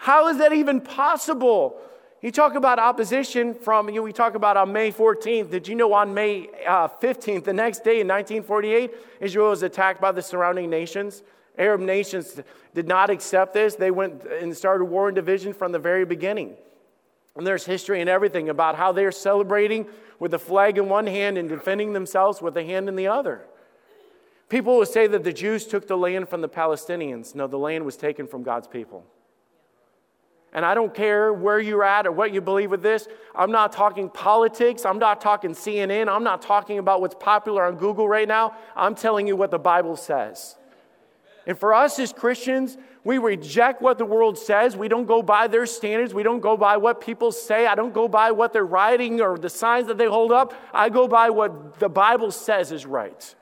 How is that even possible? You talk about opposition from, you know, we talk about on May 14th. Did you know on May uh, 15th, the next day in 1948, Israel was attacked by the surrounding nations? Arab nations did not accept this. They went and started war and division from the very beginning. And there's history and everything about how they're celebrating with the flag in one hand and defending themselves with a hand in the other. People will say that the Jews took the land from the Palestinians. No, the land was taken from God's people. And I don't care where you're at or what you believe with this. I'm not talking politics. I'm not talking CNN. I'm not talking about what's popular on Google right now. I'm telling you what the Bible says. And for us as Christians, we reject what the world says. We don't go by their standards. We don't go by what people say. I don't go by what they're writing or the signs that they hold up. I go by what the Bible says is right.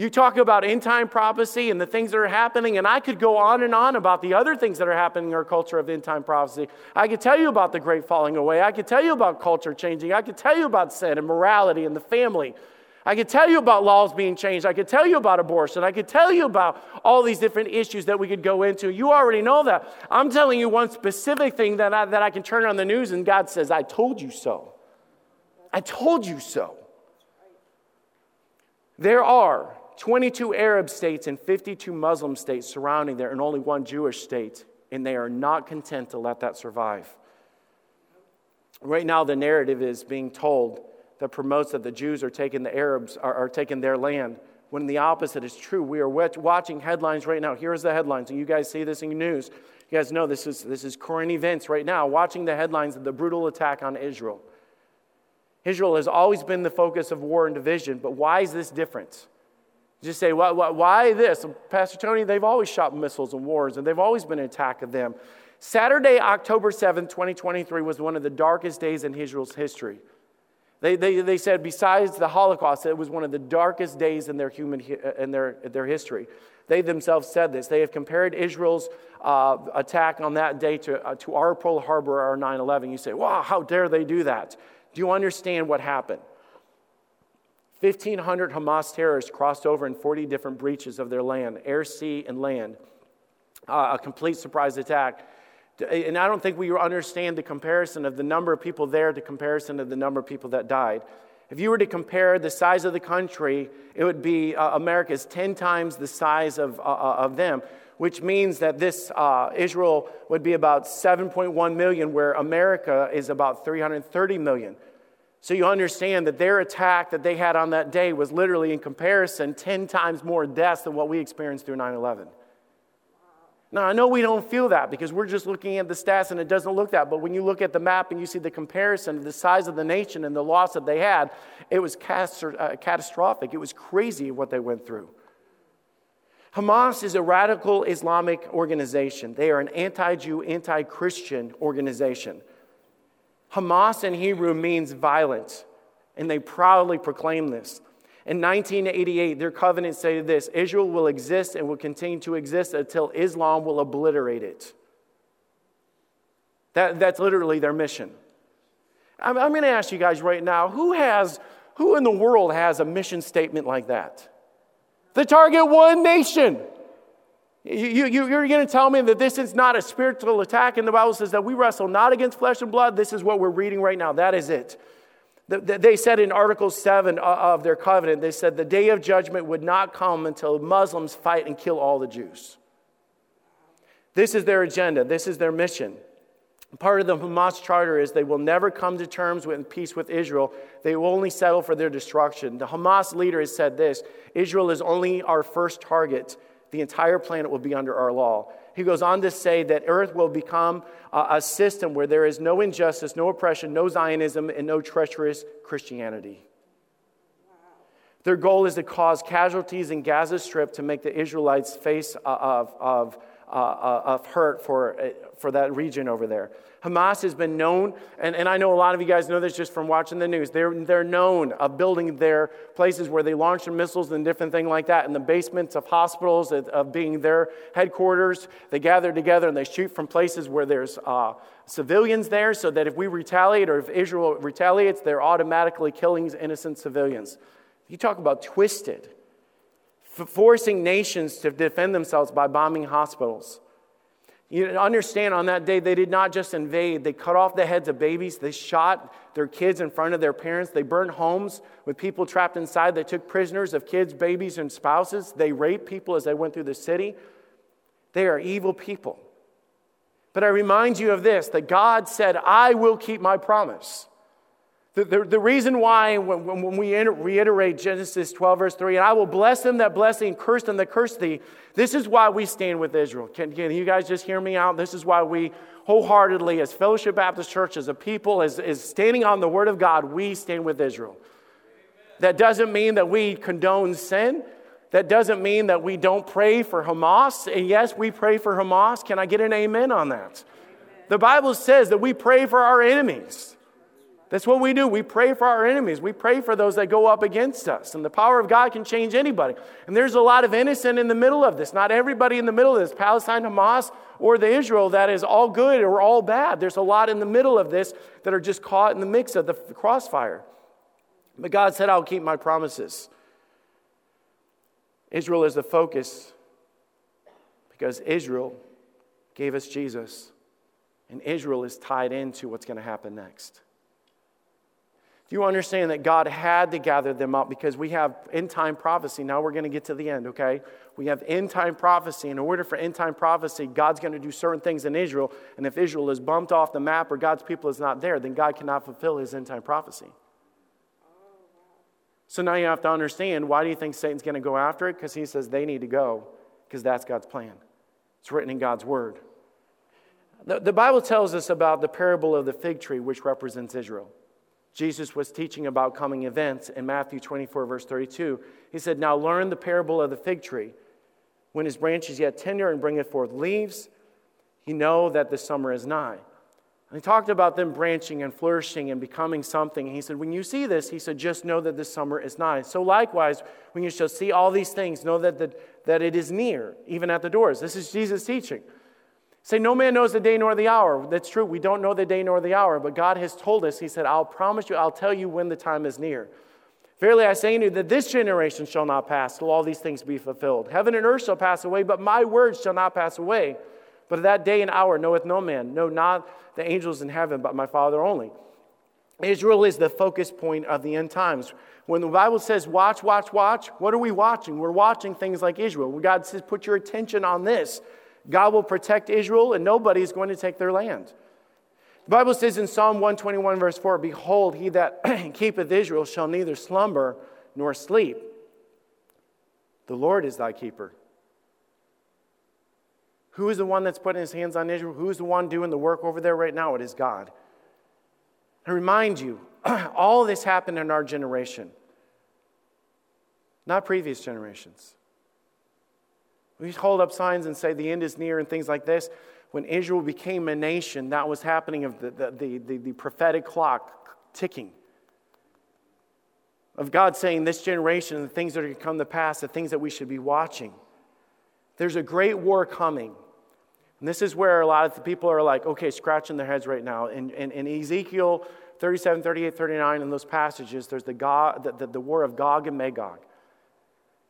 You talk about end time prophecy and the things that are happening, and I could go on and on about the other things that are happening in our culture of end time prophecy. I could tell you about the great falling away. I could tell you about culture changing. I could tell you about sin and morality and the family. I could tell you about laws being changed. I could tell you about abortion. I could tell you about all these different issues that we could go into. You already know that. I'm telling you one specific thing that I, that I can turn on the news and God says, I told you so. I told you so. There are 22 Arab states and 52 Muslim states surrounding there, and only one Jewish state, and they are not content to let that survive. Right now, the narrative is being told that promotes that the Jews are taking the Arabs, are, are taking their land, when the opposite is true. We are watching headlines right now. Here's the headlines, and you guys see this in the news. You guys know this is, this is current events right now, watching the headlines of the brutal attack on Israel. Israel has always been the focus of war and division, but why is this different? Just say, why, why, why this? Pastor Tony, they've always shot missiles and wars, and they've always been an attack of them. Saturday, October 7th, 2023, was one of the darkest days in Israel's history. They, they, they said, besides the Holocaust, it was one of the darkest days in their, human, in their, their history. They themselves said this. They have compared Israel's uh, attack on that day to, uh, to our Pearl Harbor or 9 11. You say, wow, how dare they do that? Do you understand what happened? 1,500 Hamas terrorists crossed over in 40 different breaches of their land, air, sea, and land. Uh, a complete surprise attack. And I don't think we understand the comparison of the number of people there to comparison of the number of people that died. If you were to compare the size of the country, it would be uh, America is 10 times the size of, uh, uh, of them, which means that this uh, Israel would be about 7.1 million, where America is about 330 million. So you understand that their attack that they had on that day was literally, in comparison, 10 times more deaths than what we experienced through 9 11. Now, I know we don't feel that because we're just looking at the stats and it doesn't look that. But when you look at the map and you see the comparison of the size of the nation and the loss that they had, it was uh, catastrophic. It was crazy what they went through. Hamas is a radical Islamic organization, they are an anti Jew, anti Christian organization. Hamas in Hebrew means violent, and they proudly proclaim this. In 1988, their covenant stated this Israel will exist and will continue to exist until Islam will obliterate it. That, that's literally their mission. I'm, I'm going to ask you guys right now who, has, who in the world has a mission statement like that? The target one nation. You, you, you're going to tell me that this is not a spiritual attack, and the Bible says that we wrestle not against flesh and blood. This is what we're reading right now. That is it. They said in Article 7 of their covenant, they said the day of judgment would not come until Muslims fight and kill all the Jews. This is their agenda, this is their mission. Part of the Hamas charter is they will never come to terms with peace with Israel. They will only settle for their destruction. The Hamas leader has said this Israel is only our first target the entire planet will be under our law. He goes on to say that earth will become a, system where there is no injustice, no oppression, no Zionism, and no treacherous Christianity. Their goal is to cause casualties in Gaza Strip to make the Israelites face of, of, uh, uh, of hurt for, uh, for that region over there. Hamas has been known, and, and I know a lot of you guys know this just from watching the news. They're, they're known of building their places where they launch their missiles and different things like that in the basements of hospitals, of, being their headquarters. They gather together and they shoot from places where there's uh, civilians there so that if we retaliate or if Israel retaliates, they're automatically killing innocent civilians. You talk about twisted, forcing nations to defend themselves by bombing hospitals. You understand on that day, they did not just invade, they cut off the heads of babies, they shot their kids in front of their parents, they burned homes with people trapped inside, they took prisoners of kids, babies, and spouses, they raped people as they went through the city. They are evil people. But I remind you of this that God said, I will keep my promise. The, the, the reason why, when, when we reiterate Genesis 12, verse 3, and I will bless them that bless thee and curse them that curse thee, this is why we stand with Israel. Can, can you guys just hear me out? This is why we wholeheartedly, as Fellowship Baptist Church, as a people, as, as standing on the Word of God, we stand with Israel. That doesn't mean that we condone sin. That doesn't mean that we don't pray for Hamas. And yes, we pray for Hamas. Can I get an amen on that? The Bible says that we pray for our enemies. That's what we do. We pray for our enemies. We pray for those that go up against us. And the power of God can change anybody. And there's a lot of innocent in the middle of this. Not everybody in the middle of this, Palestine, Hamas, or the Israel, that is all good or all bad. There's a lot in the middle of this that are just caught in the mix of the crossfire. But God said, I'll keep my promises. Israel is the focus because Israel gave us Jesus. And Israel is tied into what's going to happen next. Do you understand that God had to gather them up because we have end time prophecy? Now we're going to get to the end, okay? We have end time prophecy. In order for end time prophecy, God's going to do certain things in Israel. And if Israel is bumped off the map or God's people is not there, then God cannot fulfill his end time prophecy. So now you have to understand why do you think Satan's going to go after it? Because he says they need to go, because that's God's plan. It's written in God's word. The, the Bible tells us about the parable of the fig tree, which represents Israel. Jesus was teaching about coming events in Matthew 24, verse 32. He said, Now learn the parable of the fig tree. When his branch is yet tender and bringeth forth leaves, he know that the summer is nigh. And he talked about them branching and flourishing and becoming something. And he said, When you see this, he said, just know that the summer is nigh. So likewise, when you shall see all these things, know that, the, that it is near, even at the doors. This is Jesus' teaching. Say, no man knows the day nor the hour. That's true. We don't know the day nor the hour, but God has told us, He said, I'll promise you, I'll tell you when the time is near. Verily I say unto you that this generation shall not pass till all these things be fulfilled. Heaven and earth shall pass away, but my words shall not pass away. But that day and hour knoweth no man, no, not the angels in heaven, but my Father only. Israel is the focus point of the end times. When the Bible says, watch, watch, watch, what are we watching? We're watching things like Israel. God says, put your attention on this. God will protect Israel, and nobody is going to take their land. The Bible says in Psalm 121, verse 4 Behold, he that keepeth Israel shall neither slumber nor sleep. The Lord is thy keeper. Who is the one that's putting his hands on Israel? Who is the one doing the work over there right now? It is God. I remind you, all this happened in our generation, not previous generations. We hold up signs and say the end is near and things like this. When Israel became a nation, that was happening of the, the, the, the, the prophetic clock ticking. Of God saying this generation, the things that are going to come to pass, the things that we should be watching. There's a great war coming. And this is where a lot of the people are like, okay, scratching their heads right now. In, in, in Ezekiel 37, 38, 39, in those passages, there's the, God, the, the, the war of Gog and Magog.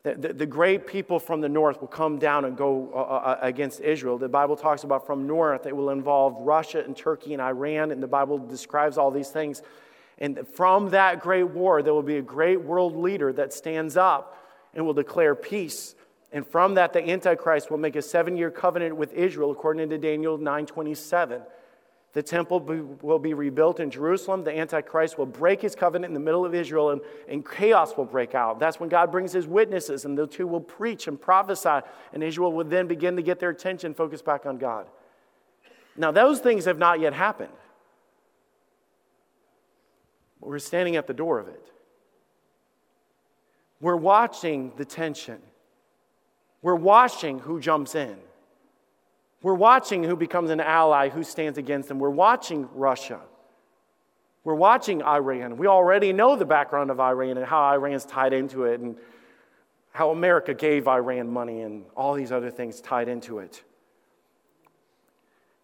The, the, the, great people from the north will come down and go uh, uh, uh, against Israel. The Bible talks about from north, it will involve Russia and Turkey and Iran, and the Bible describes all these things. And from that great war, there will be a great world leader that stands up and will declare peace. And from that, the Antichrist will make a seven year covenant with Israel, according to Daniel 9 27. The temple will be rebuilt in Jerusalem. The Antichrist will break his covenant in the middle of Israel, and, and chaos will break out. That's when God brings his witnesses, and the two will preach and prophesy, and Israel will then begin to get their attention focused back on God. Now, those things have not yet happened. We're standing at the door of it. We're watching the tension. We're watching who jumps in. We're watching who becomes an ally, who stands against them. We're watching Russia. We're watching Iran. We already know the background of Iran and how Iran's tied into it and how America gave Iran money and all these other things tied into it.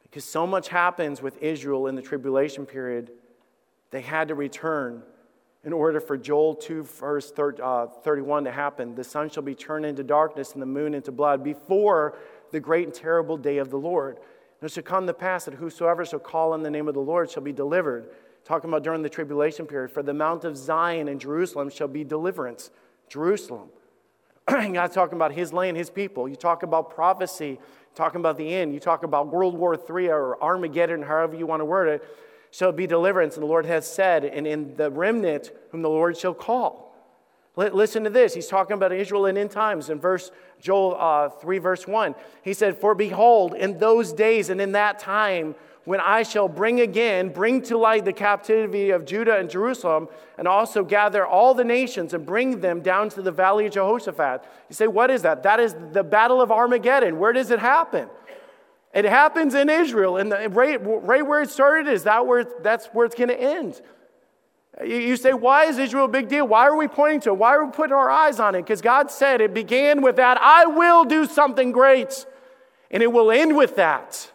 Because so much happens with Israel in the tribulation period, they had to return in order for Joel 2, verse uh, 31 to happen. The sun shall be turned into darkness and the moon into blood before the great and terrible day of the Lord. And it shall come to pass that whosoever shall call on the name of the Lord shall be delivered. Talking about during the tribulation period. For the Mount of Zion and Jerusalem shall be deliverance. Jerusalem. God's talking about his land, his people. You talk about prophecy, talking about the end. You talk about World War III or Armageddon, however you want to word it shall be deliverance, and the Lord has said, and in the remnant whom the Lord shall call. Listen to this. He's talking about Israel in end times in verse Joel uh, 3, verse 1. He said, For behold, in those days and in that time, when I shall bring again, bring to light the captivity of Judah and Jerusalem, and also gather all the nations and bring them down to the valley of Jehoshaphat. You say, what is that? That is the battle of Armageddon. Where does it happen? It happens in Israel, and right, right where it started is that where that's where it's going to end. You say, why is Israel a big deal? Why are we pointing to it? Why are we putting our eyes on it? Because God said it began with that I will do something great, and it will end with that.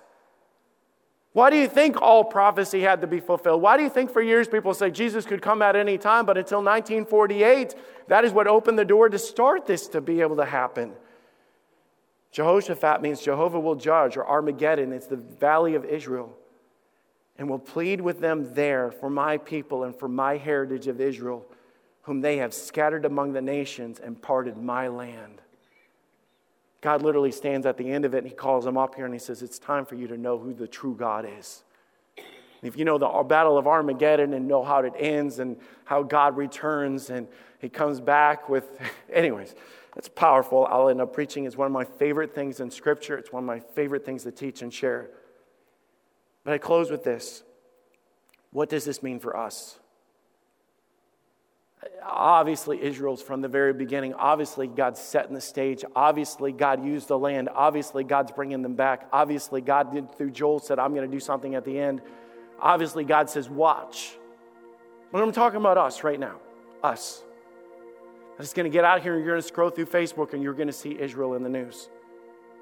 Why do you think all prophecy had to be fulfilled? Why do you think for years people say Jesus could come at any time, but until 1948, that is what opened the door to start this to be able to happen? Jehoshaphat means Jehovah will judge, or Armageddon. It's the valley of Israel. And will plead with them there for my people and for my heritage of Israel, whom they have scattered among the nations and parted my land. God literally stands at the end of it and he calls them up here and he says, It's time for you to know who the true God is. if you know the battle of Armageddon and know how it ends and how God returns and he comes back with, anyways, it's powerful. I'll end up preaching. It's one of my favorite things in Scripture. It's one of my favorite things to teach and share. But I close with this. What does this mean for us? Obviously, Israel's from the very beginning. Obviously, God's setting the stage. Obviously, God used the land. Obviously, God's bringing them back. Obviously, God did through Joel said, I'm going to do something at the end. Obviously, God says, watch. But I'm talking about us right now. Us. I'm just going to get out here and you're going to scroll through Facebook and you're going to see Israel in the news.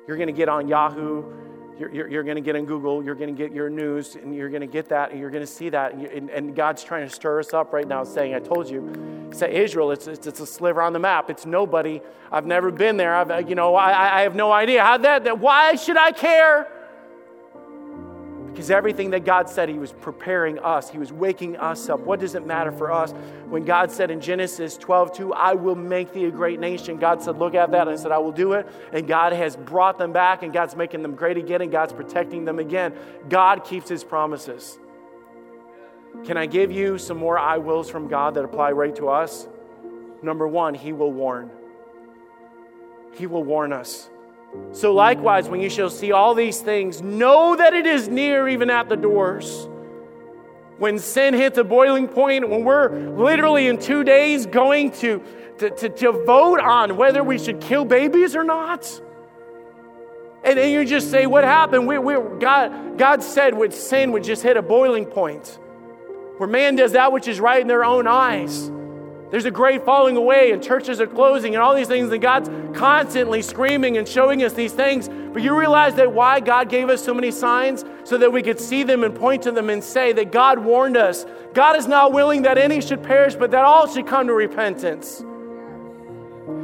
You're going to get on Yahoo you're, you're, you're going to get in Google, you're going to get your news, and you're going to get that, and you're going to see that. And, and, and, God's trying to stir us up right now, saying, I told you, say Israel, it's, it's, it's, a sliver on the map. It's nobody. I've never been there. I've, you know, I, I have no idea. How that, that, why should I care? Because everything that God said, He was preparing us, He was waking us up. What does it matter for us? When God said in Genesis 12, 2, I will make thee a great nation, God said, Look at that. And I said, I will do it. And God has brought them back, and God's making them great again, and God's protecting them again. God keeps His promises. Can I give you some more I wills from God that apply right to us? Number one, He will warn. He will warn us. So, likewise, when you shall see all these things, know that it is near, even at the doors. When sin hits a boiling point, when we're literally in two days going to, to, to, to vote on whether we should kill babies or not. And then you just say, What happened? We, we, God, God said when sin would just hit a boiling point, where man does that which is right in their own eyes. There's a great falling away, and churches are closing, and all these things, and God's constantly screaming and showing us these things. But you realize that why God gave us so many signs? So that we could see them and point to them and say that God warned us. God is not willing that any should perish, but that all should come to repentance.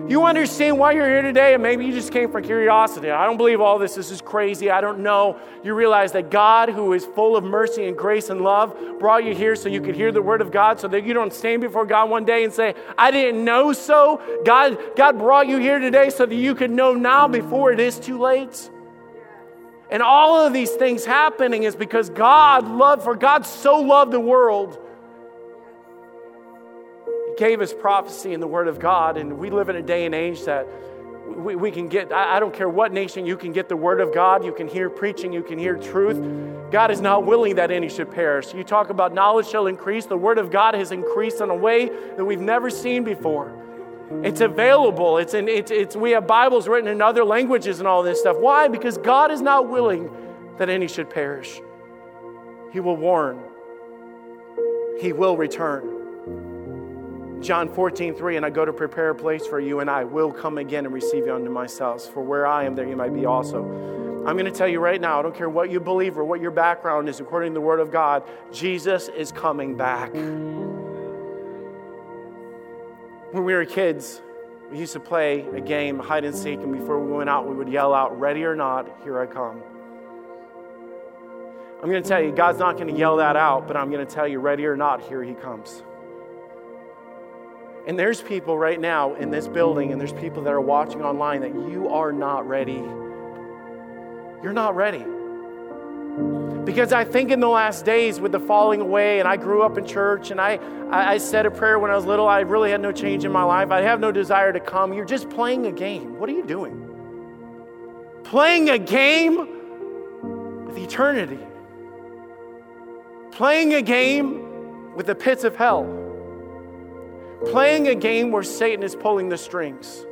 You understand why you're here today, and maybe you just came for curiosity. I don't believe all this. This is crazy. I don't know. You realize that God, who is full of mercy and grace and love, brought you here so you could hear the word of God, so that you don't stand before God one day and say, I didn't know so. God, God brought you here today so that you could know now before it is too late. And all of these things happening is because God loved, for God so loved the world gave us prophecy in the Word of God, and we live in a day and age that we, we can get, I, I don't care what nation, you can get the Word of God, you can hear preaching, you can hear truth. God is not willing that any should perish. You talk about knowledge shall increase, the Word of God has increased in a way that we've never seen before. It's available. It's in, it's, it's, we have Bibles written in other languages and all this stuff. Why? Because God is not willing that any should perish. He will warn, He will return. John 14, 3, and I go to prepare a place for you, and I will come again and receive you unto myself. For where I am, there you might be also. I'm going to tell you right now, I don't care what you believe or what your background is, according to the Word of God, Jesus is coming back. When we were kids, we used to play a game, hide and seek, and before we went out, we would yell out, Ready or not, here I come. I'm going to tell you, God's not going to yell that out, but I'm going to tell you, ready or not, here he comes. And there's people right now in this building, and there's people that are watching online that you are not ready. You're not ready. Because I think in the last days with the falling away, and I grew up in church, and I, I, said a prayer when I was little. I really had no change in my life. I have no desire to come. You're just playing a game. What are you doing? Playing a game with eternity. Playing a game with the pits of hell. Playing a game where Satan is pulling the strings.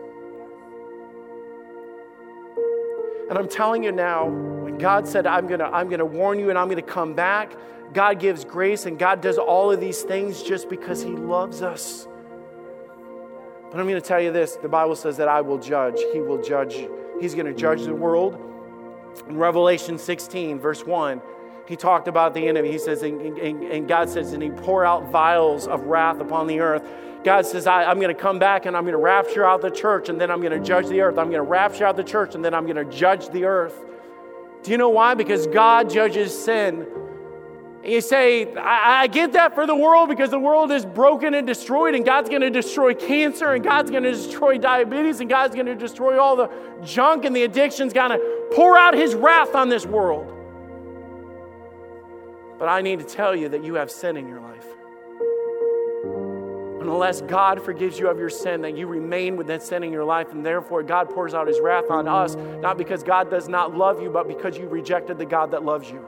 And I'm telling you now, when God said, I'm gonna, I'm gonna warn you and I'm gonna come back, God gives grace and God does all of these things just because He loves us. But I'm gonna tell you this the Bible says that I will judge. He will judge. He's gonna judge the world. In Revelation 16, verse 1, he talked about the enemy. He says, and, and, and God says, and he pour out vials of wrath upon the earth. God says, I, am going to come back and I'm going to rapture out the church and then I'm going to judge the earth. I'm going to rapture out the church and then I'm going to judge the earth. Do you know why? Because God judges sin. And you say, I, I get that for the world because the world is broken and destroyed, and God's going to destroy cancer, and God's going to destroy diabetes, and God's going to destroy all the junk and the addictions, going to pour out His wrath on this world. But I need to tell you that you have sin in your life. Unless God forgives you of your sin, that you remain with that sin in your life, and therefore God pours out his wrath on us, not because God does not love you, but because you rejected the God that loves you.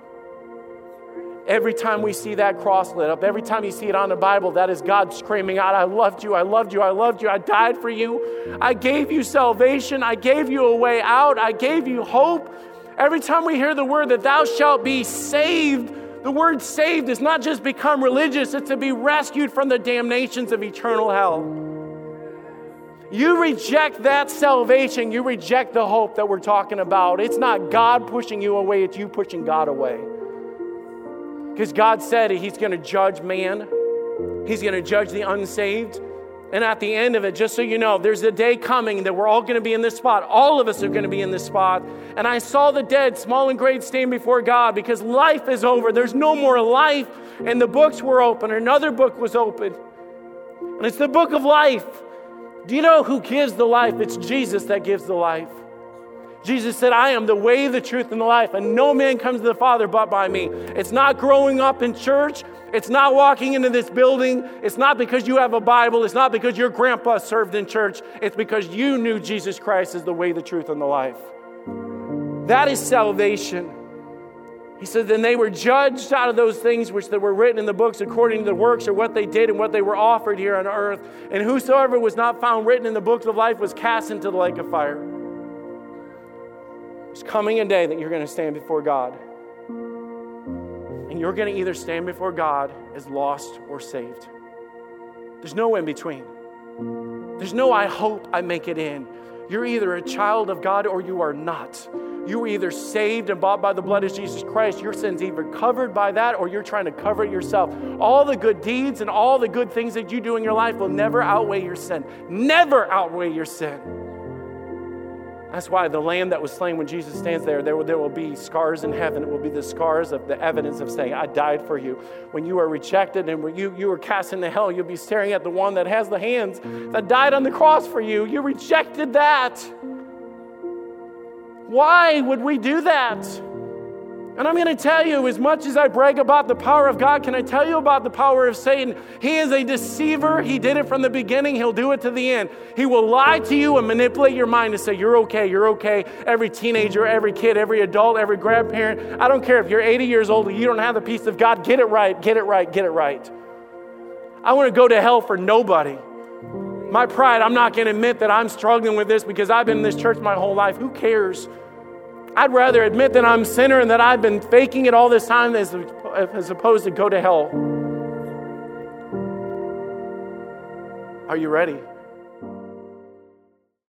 Every time we see that cross lit up, every time you see it on the Bible, that is God screaming out, I loved you, I loved you, I loved you, I died for you. I gave you salvation, I gave you a way out, I gave you hope. Every time we hear the word that thou shalt be saved, the word saved is not just become religious, it's to be rescued from the damnations of eternal hell. You reject that salvation, you reject the hope that we're talking about. It's not God pushing you away, it's you pushing God away. Because God said He's going to judge man, He's going to judge the unsaved. And at the end of it, just so you know, there's a day coming that we're all going to be in this spot. All of us are going to be in this spot. And I saw the dead, small and great, stand before God because life is over. There's no more life. And the books were open. Another book was open. And it's the book of life. Do you know who gives the life? It's Jesus that gives the life. Jesus said, I am the way, the truth, and the life, and no man comes to the Father but by me. It's not growing up in church. It's not walking into this building. It's not because you have a Bible. It's not because your grandpa served in church. It's because you knew Jesus Christ is the way, the truth, and the life. That is salvation. He said, Then they were judged out of those things which were written in the books according to the works or what they did and what they were offered here on earth. And whosoever was not found written in the books of life was cast into the lake of fire. It's coming a day that you're going to stand before God. And you're going to either stand before God as lost or saved. There's no in between. There's no, I hope I make it in. You're either a child of God or you are not. You are either saved and bought by the blood of Jesus Christ. Your sin's either covered by that or you're trying to cover it yourself. All the good deeds and all the good things that you do in your life will never outweigh your sin. Never outweigh your sin. That's why the lamb that was slain when Jesus stands there, there will, there will be scars in heaven. It will be the scars of the evidence of saying, I died for you. When you are rejected and you, you were cast into hell, you'll be staring at the one that has the hands that died on the cross for you. You rejected that. Why would we do that? And I'm going to tell you, as much as I brag about the power of God, can I tell you about the power of Satan? He is a deceiver. He did it from the beginning, he'll do it to the end. He will lie to you and manipulate your mind to say, You're okay, you're okay. Every teenager, every kid, every adult, every grandparent, I don't care if you're 80 years old and you don't have the peace of God, get it right, get it right, get it right. I want to go to hell for nobody. My pride, I'm not going to admit that I'm struggling with this because I've been in this church my whole life. Who cares? I'd rather admit that I'm a sinner and that I've been faking it all this time as, as opposed to go to hell. Are you ready?